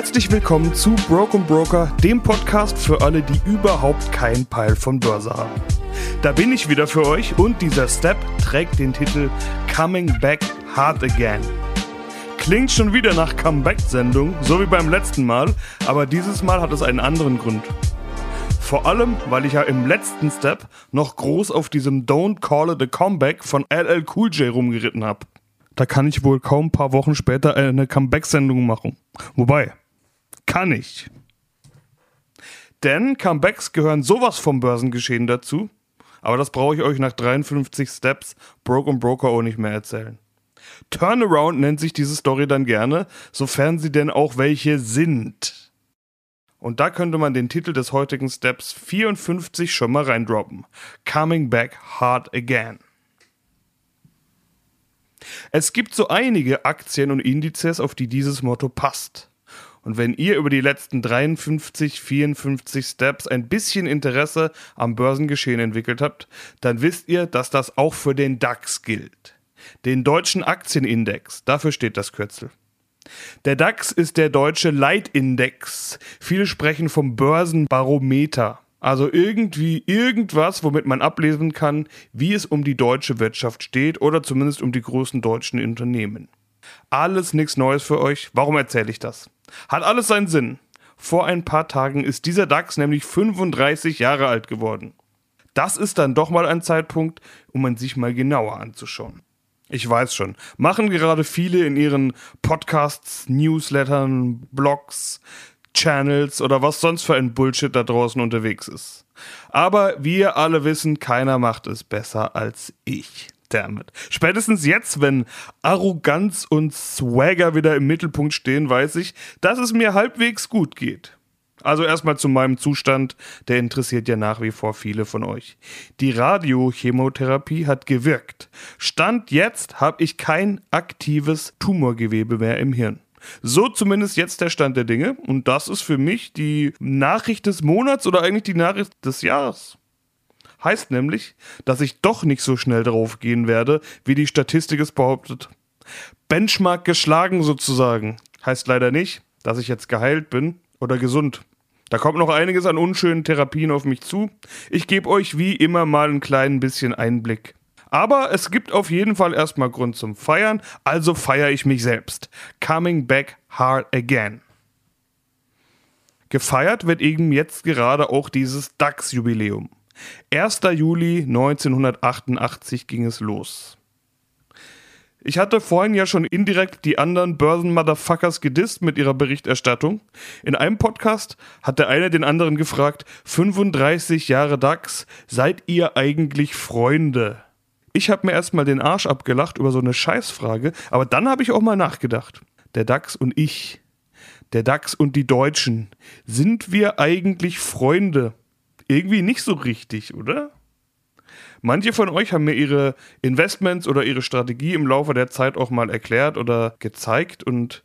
Herzlich willkommen zu Broken Broker, dem Podcast für alle, die überhaupt keinen Peil von Börse haben. Da bin ich wieder für euch und dieser Step trägt den Titel Coming Back Hard Again. Klingt schon wieder nach Comeback-Sendung, so wie beim letzten Mal, aber dieses Mal hat es einen anderen Grund. Vor allem, weil ich ja im letzten Step noch groß auf diesem Don't Call It a Comeback von LL Cool J rumgeritten habe. Da kann ich wohl kaum ein paar Wochen später eine Comeback-Sendung machen. Wobei, kann ich. Denn Comebacks gehören sowas vom Börsengeschehen dazu, aber das brauche ich euch nach 53 Steps Broke und Broker auch nicht mehr erzählen. Turnaround nennt sich diese Story dann gerne, sofern sie denn auch welche sind. Und da könnte man den Titel des heutigen Steps 54 schon mal reindroppen. Coming Back Hard Again. Es gibt so einige Aktien und Indizes, auf die dieses Motto passt. Und wenn ihr über die letzten 53, 54 Steps ein bisschen Interesse am Börsengeschehen entwickelt habt, dann wisst ihr, dass das auch für den DAX gilt. Den deutschen Aktienindex, dafür steht das Kürzel. Der DAX ist der deutsche Leitindex. Viele sprechen vom Börsenbarometer. Also irgendwie irgendwas, womit man ablesen kann, wie es um die deutsche Wirtschaft steht oder zumindest um die großen deutschen Unternehmen. Alles nichts Neues für euch. Warum erzähle ich das? Hat alles seinen Sinn. Vor ein paar Tagen ist dieser DAX nämlich 35 Jahre alt geworden. Das ist dann doch mal ein Zeitpunkt, um man sich mal genauer anzuschauen. Ich weiß schon, machen gerade viele in ihren Podcasts, Newslettern, Blogs, Channels oder was sonst für ein Bullshit da draußen unterwegs ist. Aber wir alle wissen, keiner macht es besser als ich. Damit. Spätestens jetzt, wenn Arroganz und Swagger wieder im Mittelpunkt stehen, weiß ich, dass es mir halbwegs gut geht. Also erstmal zu meinem Zustand, der interessiert ja nach wie vor viele von euch. Die Radiochemotherapie hat gewirkt. Stand jetzt habe ich kein aktives Tumorgewebe mehr im Hirn. So zumindest jetzt der Stand der Dinge. Und das ist für mich die Nachricht des Monats oder eigentlich die Nachricht des Jahres. Heißt nämlich, dass ich doch nicht so schnell drauf gehen werde, wie die Statistik es behauptet. Benchmark geschlagen sozusagen. Heißt leider nicht, dass ich jetzt geheilt bin oder gesund. Da kommt noch einiges an unschönen Therapien auf mich zu. Ich gebe euch wie immer mal ein klein bisschen Einblick. Aber es gibt auf jeden Fall erstmal Grund zum Feiern, also feiere ich mich selbst. Coming back hard again. Gefeiert wird eben jetzt gerade auch dieses DAX-Jubiläum. 1. Juli 1988 ging es los. Ich hatte vorhin ja schon indirekt die anderen Börsen-Motherfuckers gedisst mit ihrer Berichterstattung. In einem Podcast hat der eine den anderen gefragt, 35 Jahre DAX, seid ihr eigentlich Freunde? Ich habe mir erstmal den Arsch abgelacht über so eine Scheißfrage, aber dann habe ich auch mal nachgedacht. Der DAX und ich, der DAX und die Deutschen, sind wir eigentlich Freunde? Irgendwie nicht so richtig, oder? Manche von euch haben mir ihre Investments oder ihre Strategie im Laufe der Zeit auch mal erklärt oder gezeigt und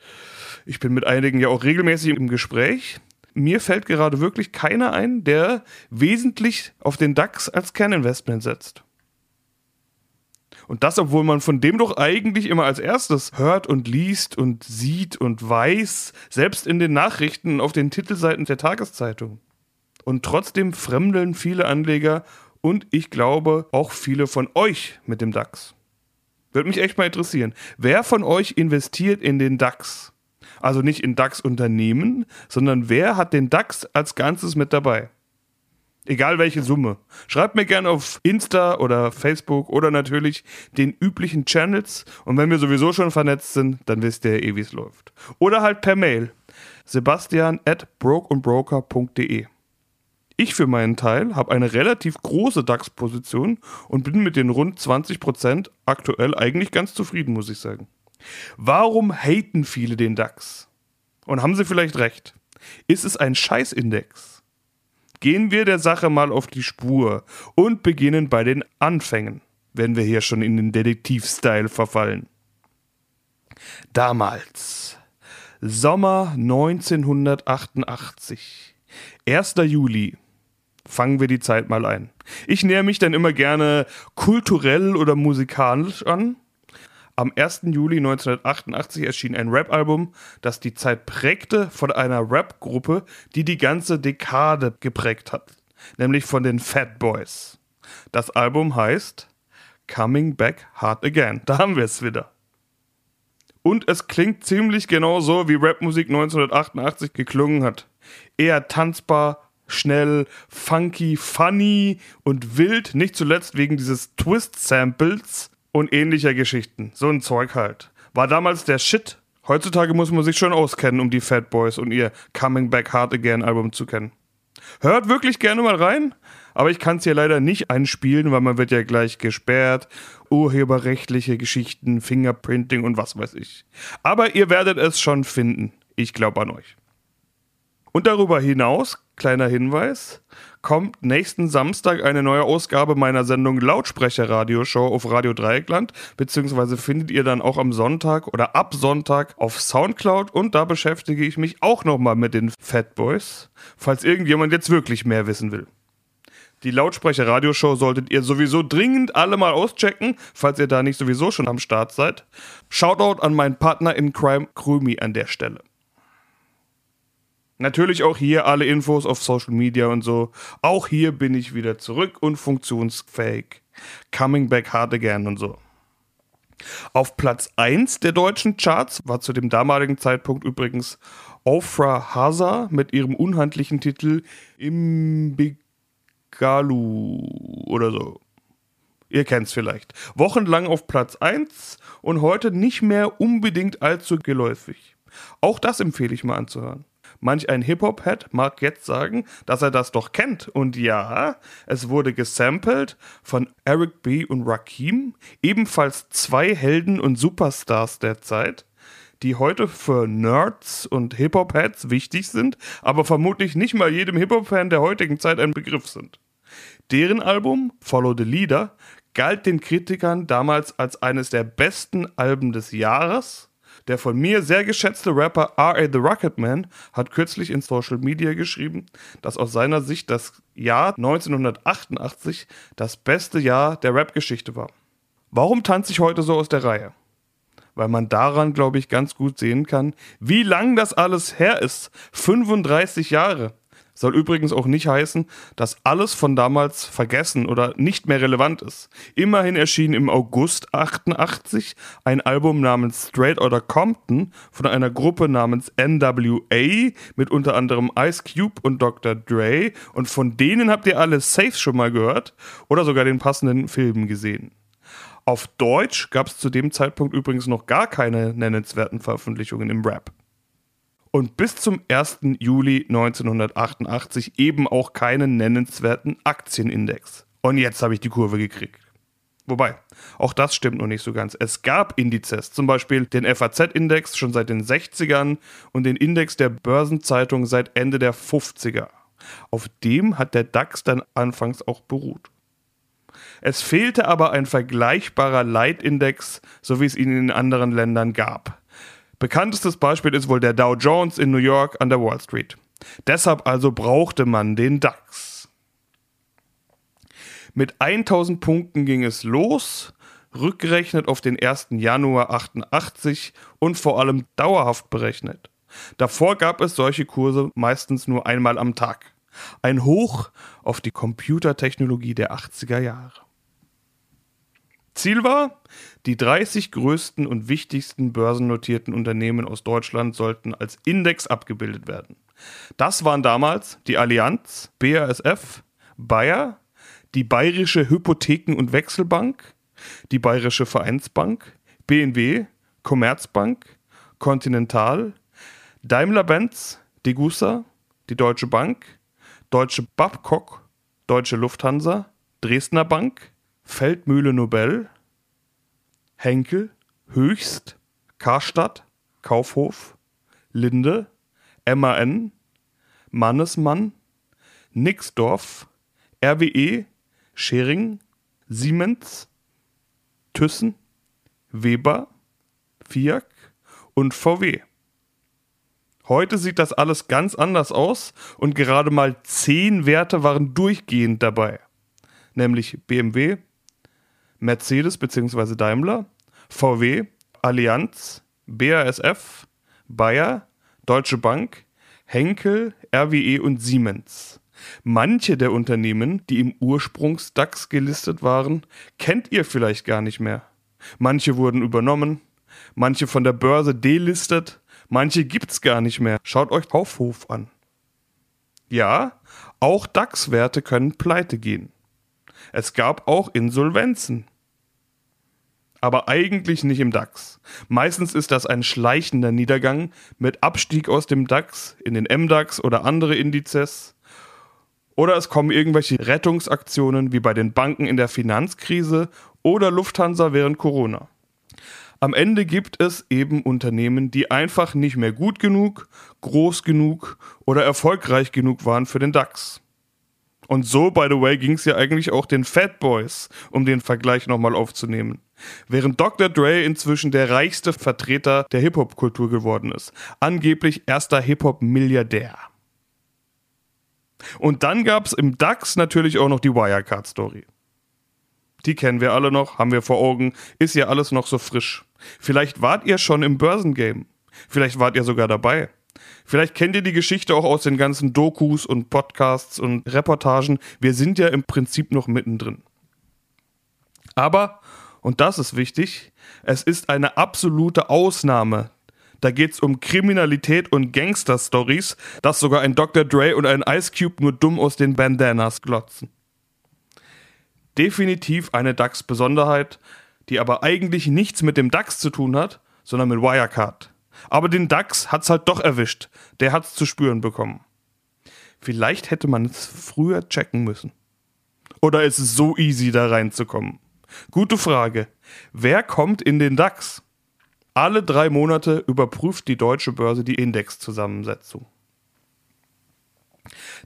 ich bin mit einigen ja auch regelmäßig im Gespräch. Mir fällt gerade wirklich keiner ein, der wesentlich auf den DAX als Kerninvestment setzt. Und das, obwohl man von dem doch eigentlich immer als erstes hört und liest und sieht und weiß, selbst in den Nachrichten auf den Titelseiten der Tageszeitung. Und trotzdem fremdeln viele Anleger und ich glaube auch viele von euch mit dem DAX. Würde mich echt mal interessieren. Wer von euch investiert in den DAX? Also nicht in DAX-Unternehmen, sondern wer hat den DAX als Ganzes mit dabei? Egal welche Summe. Schreibt mir gerne auf Insta oder Facebook oder natürlich den üblichen Channels. Und wenn wir sowieso schon vernetzt sind, dann wisst ihr eh, wie es läuft. Oder halt per Mail. Sebastian at brokeandbroker.de. Ich für meinen Teil habe eine relativ große DAX-Position und bin mit den rund 20% aktuell eigentlich ganz zufrieden, muss ich sagen. Warum haten viele den DAX? Und haben sie vielleicht recht? Ist es ein Scheißindex? Gehen wir der Sache mal auf die Spur und beginnen bei den Anfängen, wenn wir hier schon in den Detektiv-Style verfallen. Damals, Sommer 1988, 1. Juli, fangen wir die Zeit mal ein. Ich näher mich dann immer gerne kulturell oder musikalisch an. Am 1. Juli 1988 erschien ein Rap-Album, das die Zeit prägte von einer Rap-Gruppe, die die ganze Dekade geprägt hat, nämlich von den Fat Boys. Das Album heißt Coming Back Hard Again. Da haben wir es wieder. Und es klingt ziemlich genau so, wie Rapmusik 1988 geklungen hat. Eher tanzbar, schnell, funky, funny und wild, nicht zuletzt wegen dieses Twist-Samples und ähnlicher Geschichten. So ein Zeug halt. War damals der Shit. Heutzutage muss man sich schon auskennen, um die Fat Boys und ihr Coming Back Hard Again Album zu kennen. Hört wirklich gerne mal rein, aber ich kann es hier leider nicht einspielen, weil man wird ja gleich gesperrt. Urheberrechtliche Geschichten, Fingerprinting und was weiß ich. Aber ihr werdet es schon finden. Ich glaube an euch. Und darüber hinaus, kleiner Hinweis, kommt nächsten Samstag eine neue Ausgabe meiner Sendung Lautsprecher Radioshow auf Radio Dreieckland, beziehungsweise findet ihr dann auch am Sonntag oder ab Sonntag auf Soundcloud und da beschäftige ich mich auch nochmal mit den Fat Boys, falls irgendjemand jetzt wirklich mehr wissen will. Die Lautsprecher Radioshow solltet ihr sowieso dringend alle mal auschecken, falls ihr da nicht sowieso schon am Start seid. Shoutout an meinen Partner in Crime Krümi an der Stelle. Natürlich auch hier alle Infos auf Social Media und so. Auch hier bin ich wieder zurück und funktionsfähig. Coming back hard again und so. Auf Platz 1 der deutschen Charts war zu dem damaligen Zeitpunkt übrigens Ofra Haza mit ihrem unhandlichen Titel Imbigalu oder so. Ihr kennt's vielleicht. Wochenlang auf Platz 1 und heute nicht mehr unbedingt allzu geläufig. Auch das empfehle ich mal anzuhören. Manch ein Hip-Hop-Head mag jetzt sagen, dass er das doch kennt. Und ja, es wurde gesampelt von Eric B. und Rakim, ebenfalls zwei Helden und Superstars der Zeit, die heute für Nerds und Hip-Hop-Heads wichtig sind, aber vermutlich nicht mal jedem Hip-Hop-Fan der heutigen Zeit ein Begriff sind. Deren Album, Follow the Leader, galt den Kritikern damals als eines der besten Alben des Jahres der von mir sehr geschätzte Rapper R.A. The Rocketman hat kürzlich in Social Media geschrieben, dass aus seiner Sicht das Jahr 1988 das beste Jahr der Rap-Geschichte war. Warum tanze ich heute so aus der Reihe? Weil man daran, glaube ich, ganz gut sehen kann, wie lang das alles her ist. 35 Jahre. Soll übrigens auch nicht heißen, dass alles von damals vergessen oder nicht mehr relevant ist. Immerhin erschien im August 88 ein Album namens Straight Outta Compton von einer Gruppe namens NWA mit unter anderem Ice Cube und Dr. Dre und von denen habt ihr alle safe schon mal gehört oder sogar den passenden Film gesehen. Auf Deutsch gab es zu dem Zeitpunkt übrigens noch gar keine nennenswerten Veröffentlichungen im Rap und bis zum 1. Juli 1988 eben auch keinen nennenswerten Aktienindex. Und jetzt habe ich die Kurve gekriegt. Wobei, auch das stimmt noch nicht so ganz. Es gab Indizes, zum Beispiel den FAZ-Index schon seit den 60ern und den Index der Börsenzeitung seit Ende der 50er. Auf dem hat der DAX dann anfangs auch beruht. Es fehlte aber ein vergleichbarer Leitindex, so wie es ihn in anderen Ländern gab. Bekanntestes Beispiel ist wohl der Dow Jones in New York an der Wall Street. Deshalb also brauchte man den DAX. Mit 1000 Punkten ging es los, rückgerechnet auf den 1. Januar 88 und vor allem dauerhaft berechnet. Davor gab es solche Kurse meistens nur einmal am Tag. Ein Hoch auf die Computertechnologie der 80er Jahre. Ziel war, die 30 größten und wichtigsten börsennotierten Unternehmen aus Deutschland sollten als Index abgebildet werden. Das waren damals die Allianz, BASF, Bayer, die Bayerische Hypotheken- und Wechselbank, die Bayerische Vereinsbank, BNW, Commerzbank, Continental, Daimler-Benz, Degussa, die Deutsche Bank, Deutsche Babcock, Deutsche Lufthansa, Dresdner Bank, Feldmühle Nobel, Henkel, Höchst, Karstadt, Kaufhof, Linde, MAN, Mannesmann, Nixdorf, RWE, Schering, Siemens, Thyssen, Weber, Fiat und VW. Heute sieht das alles ganz anders aus und gerade mal zehn Werte waren durchgehend dabei. Nämlich BMW, Mercedes bzw. Daimler, VW, Allianz, BASF, Bayer, Deutsche Bank, Henkel, RWE und Siemens. Manche der Unternehmen, die im Ursprungs-DAX gelistet waren, kennt ihr vielleicht gar nicht mehr. Manche wurden übernommen, manche von der Börse delistet, manche gibt's gar nicht mehr. Schaut euch Kaufhof an. Ja, auch DAX-Werte können pleite gehen. Es gab auch Insolvenzen. Aber eigentlich nicht im DAX. Meistens ist das ein schleichender Niedergang mit Abstieg aus dem DAX in den MDAX oder andere Indizes. Oder es kommen irgendwelche Rettungsaktionen wie bei den Banken in der Finanzkrise oder Lufthansa während Corona. Am Ende gibt es eben Unternehmen, die einfach nicht mehr gut genug, groß genug oder erfolgreich genug waren für den DAX. Und so, by the way, ging es ja eigentlich auch den Fat Boys, um den Vergleich nochmal aufzunehmen. Während Dr. Dre inzwischen der reichste Vertreter der Hip-Hop-Kultur geworden ist. Angeblich erster Hip-Hop-Milliardär. Und dann gab es im DAX natürlich auch noch die Wirecard-Story. Die kennen wir alle noch, haben wir vor Augen, ist ja alles noch so frisch. Vielleicht wart ihr schon im Börsengame. Vielleicht wart ihr sogar dabei. Vielleicht kennt ihr die Geschichte auch aus den ganzen Dokus und Podcasts und Reportagen. Wir sind ja im Prinzip noch mittendrin. Aber, und das ist wichtig, es ist eine absolute Ausnahme. Da geht es um Kriminalität und Gangster-Stories, dass sogar ein Dr. Dre und ein Ice Cube nur dumm aus den Bandanas glotzen. Definitiv eine DAX-Besonderheit, die aber eigentlich nichts mit dem DAX zu tun hat, sondern mit Wirecard. Aber den DAX hat's halt doch erwischt. Der hat's zu spüren bekommen. Vielleicht hätte man es früher checken müssen. Oder ist es so easy, da reinzukommen? Gute Frage. Wer kommt in den DAX? Alle drei Monate überprüft die deutsche Börse die Indexzusammensetzung.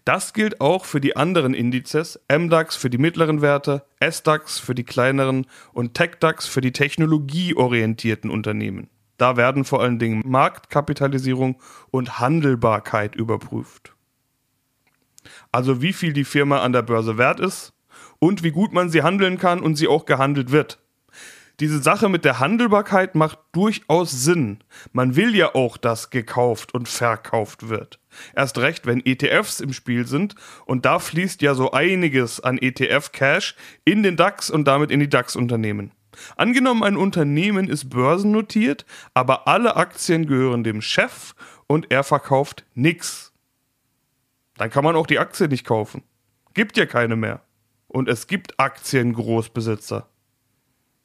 Das gilt auch für die anderen Indizes, MDAX für die mittleren Werte, SDAX für die kleineren und TechDAX für die technologieorientierten Unternehmen. Da werden vor allen Dingen Marktkapitalisierung und Handelbarkeit überprüft. Also wie viel die Firma an der Börse wert ist und wie gut man sie handeln kann und sie auch gehandelt wird. Diese Sache mit der Handelbarkeit macht durchaus Sinn. Man will ja auch, dass gekauft und verkauft wird. Erst recht, wenn ETFs im Spiel sind und da fließt ja so einiges an ETF-Cash in den DAX und damit in die DAX-Unternehmen. Angenommen, ein Unternehmen ist börsennotiert, aber alle Aktien gehören dem Chef und er verkauft nichts. Dann kann man auch die Aktie nicht kaufen. Gibt ja keine mehr. Und es gibt Aktiengroßbesitzer.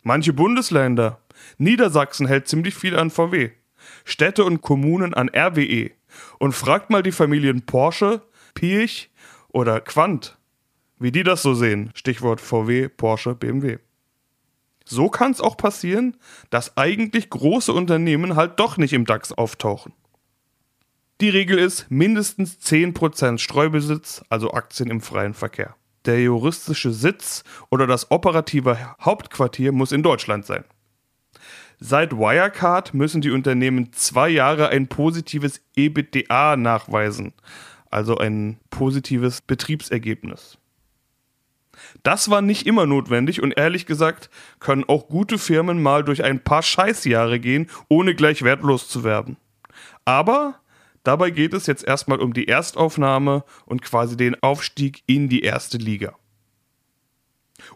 Manche Bundesländer. Niedersachsen hält ziemlich viel an VW. Städte und Kommunen an RWE. Und fragt mal die Familien Porsche, Pirch oder Quant, wie die das so sehen. Stichwort VW, Porsche, BMW. So kann es auch passieren, dass eigentlich große Unternehmen halt doch nicht im DAX auftauchen. Die Regel ist mindestens 10% Streubesitz, also Aktien im freien Verkehr. Der juristische Sitz oder das operative Hauptquartier muss in Deutschland sein. Seit Wirecard müssen die Unternehmen zwei Jahre ein positives EBITDA nachweisen, also ein positives Betriebsergebnis. Das war nicht immer notwendig und ehrlich gesagt können auch gute Firmen mal durch ein paar Scheißjahre gehen, ohne gleich wertlos zu werden. Aber dabei geht es jetzt erstmal um die Erstaufnahme und quasi den Aufstieg in die erste Liga.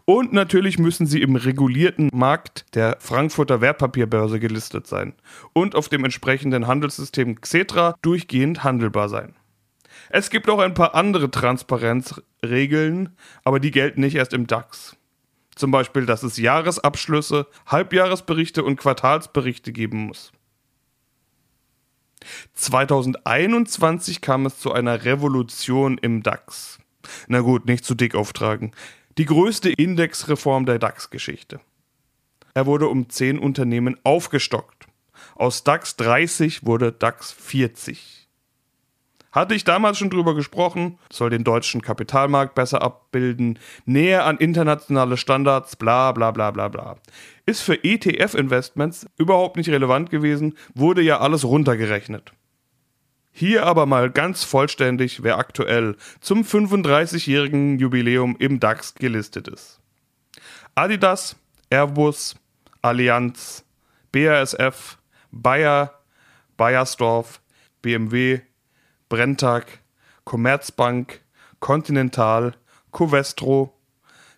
Und natürlich müssen sie im regulierten Markt der Frankfurter Wertpapierbörse gelistet sein und auf dem entsprechenden Handelssystem Xetra durchgehend handelbar sein. Es gibt auch ein paar andere Transparenzregeln, aber die gelten nicht erst im DAX. Zum Beispiel, dass es Jahresabschlüsse, Halbjahresberichte und Quartalsberichte geben muss. 2021 kam es zu einer Revolution im DAX. Na gut, nicht zu dick auftragen. Die größte Indexreform der DAX-Geschichte. Er wurde um 10 Unternehmen aufgestockt. Aus DAX 30 wurde DAX 40. Hatte ich damals schon drüber gesprochen, soll den deutschen Kapitalmarkt besser abbilden, näher an internationale Standards, bla bla bla bla bla. Ist für ETF-Investments überhaupt nicht relevant gewesen, wurde ja alles runtergerechnet. Hier aber mal ganz vollständig, wer aktuell zum 35-jährigen Jubiläum im DAX gelistet ist. Adidas, Airbus, Allianz, BASF, Bayer, Bayersdorf, BMW, Brenntag, Commerzbank, Continental, Covestro,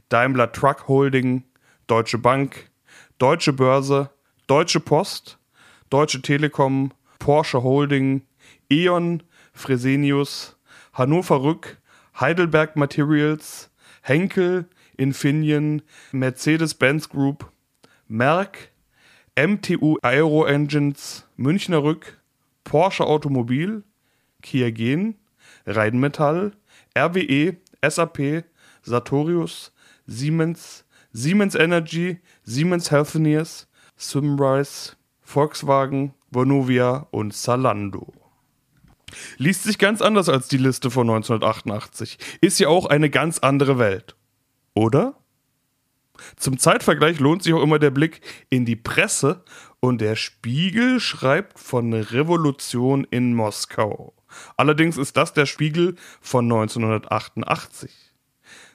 Daimler Truck Holding, Deutsche Bank, Deutsche Börse, Deutsche Post, Deutsche Telekom, Porsche Holding, E.ON, Fresenius, Hannover Rück, Heidelberg Materials, Henkel, Infineon, Mercedes-Benz Group, Merck, MTU Aero Engines, Münchner Rück, Porsche Automobil, Kia Gen, Rheinmetall, RWE, SAP, Sartorius, Siemens, Siemens Energy, Siemens Healthineers, Symrise, Volkswagen, Vonovia und Zalando. Liest sich ganz anders als die Liste von 1988. Ist ja auch eine ganz andere Welt. Oder? Zum Zeitvergleich lohnt sich auch immer der Blick in die Presse und der Spiegel schreibt von Revolution in Moskau. Allerdings ist das der Spiegel von 1988.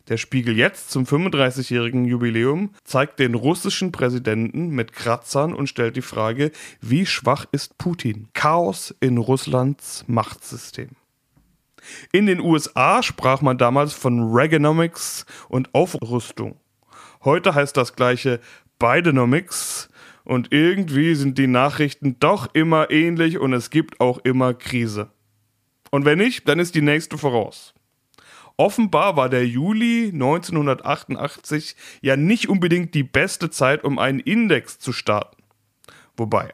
Der Spiegel jetzt zum 35-jährigen Jubiläum zeigt den russischen Präsidenten mit Kratzern und stellt die Frage, wie schwach ist Putin? Chaos in Russlands Machtsystem. In den USA sprach man damals von Reaganomics und Aufrüstung. Heute heißt das gleiche Bidenomics und irgendwie sind die Nachrichten doch immer ähnlich und es gibt auch immer Krise. Und wenn nicht, dann ist die nächste voraus. Offenbar war der Juli 1988 ja nicht unbedingt die beste Zeit, um einen Index zu starten. Wobei,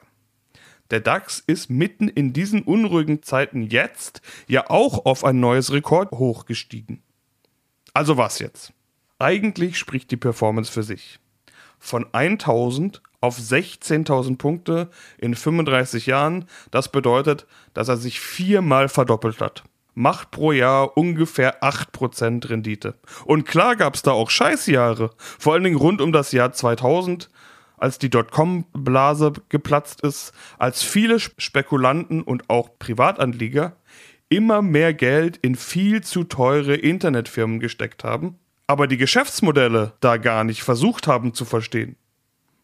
der DAX ist mitten in diesen unruhigen Zeiten jetzt ja auch auf ein neues Rekord hochgestiegen. Also was jetzt? Eigentlich spricht die Performance für sich. Von 1000 auf 16.000 Punkte in 35 Jahren, das bedeutet, dass er sich viermal verdoppelt hat macht pro Jahr ungefähr 8% Rendite. Und klar gab es da auch Scheißjahre, vor allen Dingen rund um das Jahr 2000, als die Dotcom-Blase geplatzt ist, als viele Spekulanten und auch Privatanlieger immer mehr Geld in viel zu teure Internetfirmen gesteckt haben, aber die Geschäftsmodelle da gar nicht versucht haben zu verstehen.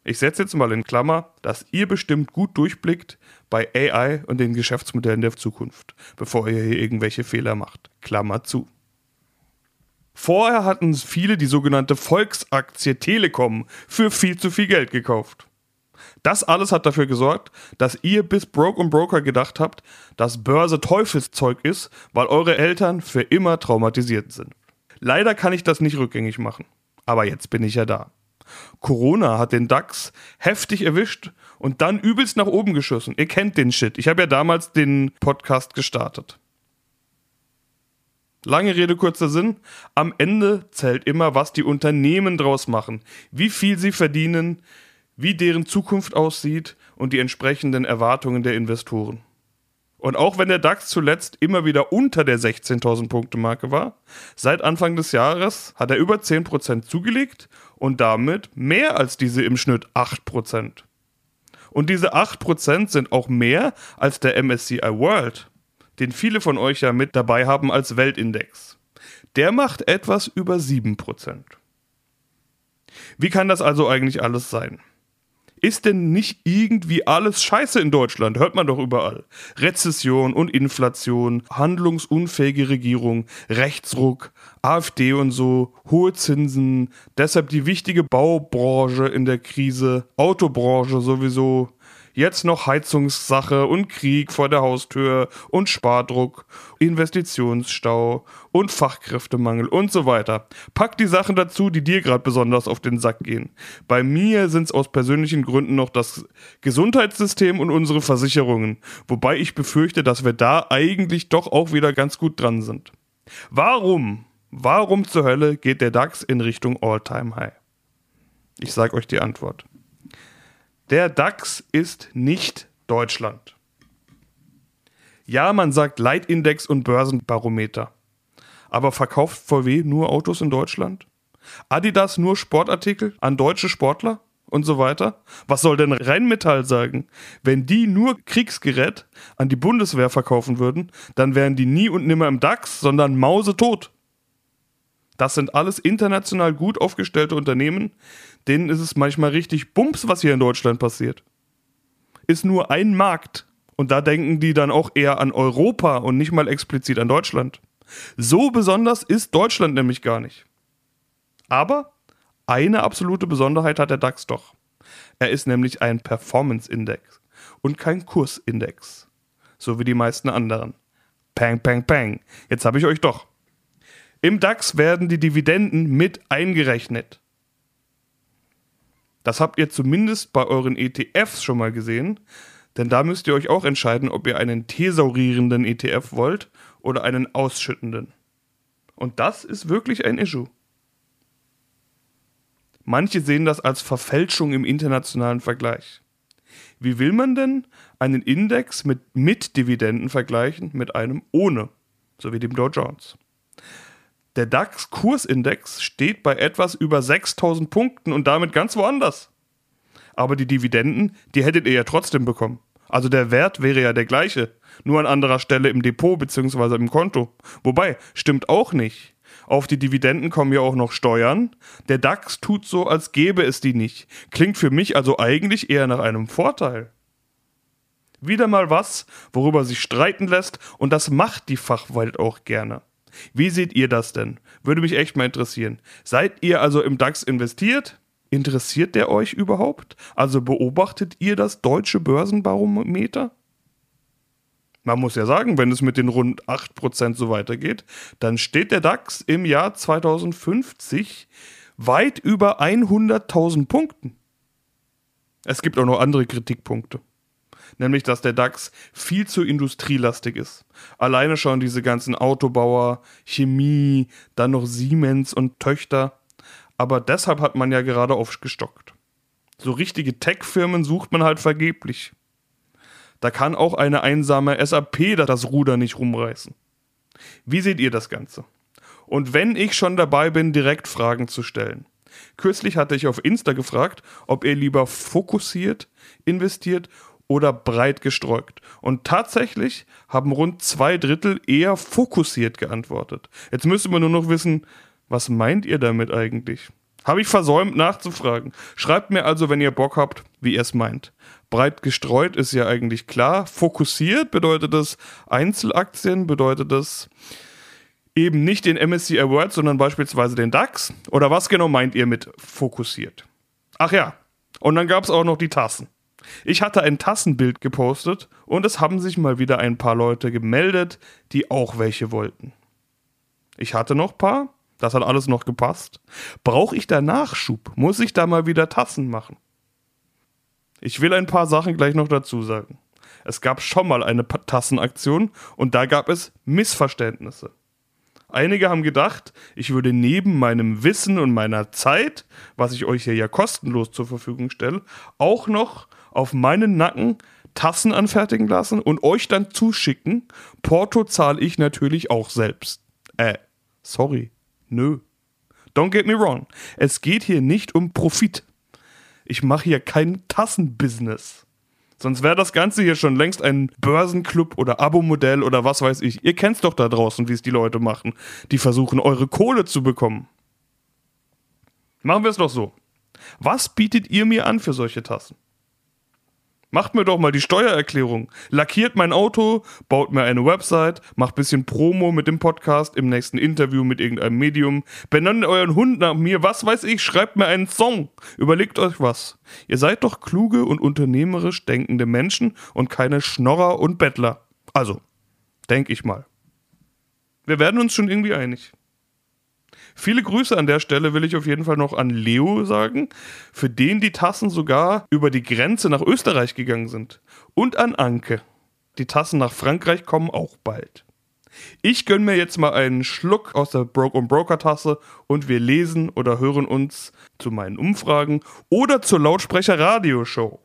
Ich setze jetzt mal in Klammer, dass ihr bestimmt gut durchblickt bei AI und den Geschäftsmodellen der Zukunft, bevor ihr hier irgendwelche Fehler macht. Klammer zu. Vorher hatten viele die sogenannte Volksaktie Telekom für viel zu viel Geld gekauft. Das alles hat dafür gesorgt, dass ihr bis Broke und Broker gedacht habt, dass Börse Teufelszeug ist, weil eure Eltern für immer traumatisiert sind. Leider kann ich das nicht rückgängig machen. Aber jetzt bin ich ja da. Corona hat den DAX heftig erwischt und dann übelst nach oben geschossen. Ihr kennt den Shit. Ich habe ja damals den Podcast gestartet. Lange Rede, kurzer Sinn. Am Ende zählt immer, was die Unternehmen draus machen, wie viel sie verdienen, wie deren Zukunft aussieht und die entsprechenden Erwartungen der Investoren. Und auch wenn der DAX zuletzt immer wieder unter der 16.000 Punkte Marke war, seit Anfang des Jahres hat er über 10% zugelegt und damit mehr als diese im Schnitt 8%. Und diese 8% sind auch mehr als der MSCI World, den viele von euch ja mit dabei haben als Weltindex. Der macht etwas über 7%. Wie kann das also eigentlich alles sein? Ist denn nicht irgendwie alles scheiße in Deutschland? Hört man doch überall. Rezession und Inflation, handlungsunfähige Regierung, Rechtsruck, AfD und so, hohe Zinsen, deshalb die wichtige Baubranche in der Krise, Autobranche sowieso, Jetzt noch Heizungssache und Krieg vor der Haustür und Spardruck, Investitionsstau und Fachkräftemangel und so weiter. Pack die Sachen dazu, die dir gerade besonders auf den Sack gehen. Bei mir sind es aus persönlichen Gründen noch das Gesundheitssystem und unsere Versicherungen, wobei ich befürchte, dass wir da eigentlich doch auch wieder ganz gut dran sind. Warum? Warum zur Hölle geht der DAX in Richtung All-Time-High? Ich sage euch die Antwort. Der DAX ist nicht Deutschland. Ja, man sagt Leitindex und Börsenbarometer. Aber verkauft VW nur Autos in Deutschland? Adidas nur Sportartikel an deutsche Sportler? Und so weiter? Was soll denn Rheinmetall sagen? Wenn die nur Kriegsgerät an die Bundeswehr verkaufen würden, dann wären die nie und nimmer im DAX, sondern mausetot. Das sind alles international gut aufgestellte Unternehmen, denen ist es manchmal richtig Bums, was hier in Deutschland passiert. ist nur ein Markt. Und da denken die dann auch eher an Europa und nicht mal explizit an Deutschland. So besonders ist Deutschland nämlich gar nicht. Aber eine absolute Besonderheit hat der DAX doch. Er ist nämlich ein Performance-Index und kein Kursindex. So wie die meisten anderen. Pang, pang, pang. Jetzt habe ich euch doch. Im DAX werden die Dividenden mit eingerechnet. Das habt ihr zumindest bei euren ETFs schon mal gesehen, denn da müsst ihr euch auch entscheiden, ob ihr einen thesaurierenden ETF wollt oder einen ausschüttenden. Und das ist wirklich ein Issue. Manche sehen das als Verfälschung im internationalen Vergleich. Wie will man denn einen Index mit, mit Dividenden vergleichen mit einem ohne, so wie dem Dow Jones? Der DAX-Kursindex steht bei etwas über 6000 Punkten und damit ganz woanders. Aber die Dividenden, die hättet ihr ja trotzdem bekommen. Also der Wert wäre ja der gleiche, nur an anderer Stelle im Depot bzw. im Konto. Wobei, stimmt auch nicht. Auf die Dividenden kommen ja auch noch Steuern. Der DAX tut so, als gäbe es die nicht. Klingt für mich also eigentlich eher nach einem Vorteil. Wieder mal was, worüber sich streiten lässt, und das macht die Fachwelt auch gerne. Wie seht ihr das denn? Würde mich echt mal interessieren. Seid ihr also im DAX investiert? Interessiert der euch überhaupt? Also beobachtet ihr das deutsche Börsenbarometer? Man muss ja sagen, wenn es mit den rund 8% so weitergeht, dann steht der DAX im Jahr 2050 weit über 100.000 Punkten. Es gibt auch noch andere Kritikpunkte nämlich dass der DAX viel zu industrielastig ist. Alleine schon diese ganzen Autobauer, Chemie, dann noch Siemens und Töchter. Aber deshalb hat man ja gerade aufgestockt. So richtige Tech-Firmen sucht man halt vergeblich. Da kann auch eine einsame SAP das Ruder nicht rumreißen. Wie seht ihr das Ganze? Und wenn ich schon dabei bin, direkt Fragen zu stellen. Kürzlich hatte ich auf Insta gefragt, ob ihr lieber fokussiert investiert oder breit gestreut. Und tatsächlich haben rund zwei Drittel eher fokussiert geantwortet. Jetzt müsste man nur noch wissen, was meint ihr damit eigentlich? Habe ich versäumt nachzufragen. Schreibt mir also, wenn ihr Bock habt, wie ihr es meint. Breit gestreut ist ja eigentlich klar. Fokussiert bedeutet das Einzelaktien, bedeutet das eben nicht den MSCI World, sondern beispielsweise den DAX. Oder was genau meint ihr mit fokussiert? Ach ja, und dann gab es auch noch die Tassen. Ich hatte ein Tassenbild gepostet und es haben sich mal wieder ein paar Leute gemeldet, die auch welche wollten. Ich hatte noch paar, das hat alles noch gepasst. Brauche ich da Nachschub? Muss ich da mal wieder Tassen machen? Ich will ein paar Sachen gleich noch dazu sagen. Es gab schon mal eine Tassenaktion und da gab es Missverständnisse. Einige haben gedacht, ich würde neben meinem Wissen und meiner Zeit, was ich euch hier ja kostenlos zur Verfügung stelle, auch noch auf meinen Nacken Tassen anfertigen lassen und euch dann zuschicken. Porto zahle ich natürlich auch selbst. Äh, sorry. Nö. Don't get me wrong. Es geht hier nicht um Profit. Ich mache hier kein Tassenbusiness. Sonst wäre das Ganze hier schon längst ein Börsenclub oder Abo-Modell oder was weiß ich. Ihr kennt's doch da draußen, wie es die Leute machen. Die versuchen, eure Kohle zu bekommen. Machen wir es doch so. Was bietet ihr mir an für solche Tassen? Macht mir doch mal die Steuererklärung. Lackiert mein Auto, baut mir eine Website, macht bisschen Promo mit dem Podcast, im nächsten Interview mit irgendeinem Medium. Benannt euren Hund nach mir, was weiß ich, schreibt mir einen Song. Überlegt euch was. Ihr seid doch kluge und unternehmerisch denkende Menschen und keine Schnorrer und Bettler. Also, denk ich mal. Wir werden uns schon irgendwie einig. Viele Grüße an der Stelle will ich auf jeden Fall noch an Leo sagen, für den die Tassen sogar über die Grenze nach Österreich gegangen sind. Und an Anke. Die Tassen nach Frankreich kommen auch bald. Ich gönne mir jetzt mal einen Schluck aus der Broke und Broker Tasse und wir lesen oder hören uns zu meinen Umfragen oder zur Lautsprecher Radioshow.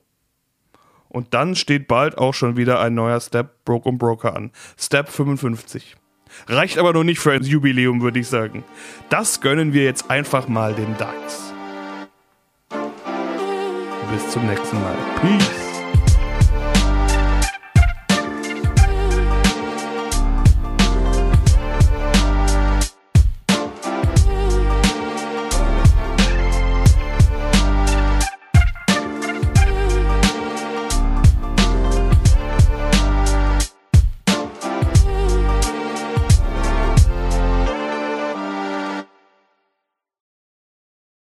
Und dann steht bald auch schon wieder ein neuer Step Broke und Broker an. Step 55. Reicht aber noch nicht für ein Jubiläum, würde ich sagen. Das gönnen wir jetzt einfach mal dem DAX. Bis zum nächsten Mal. Peace.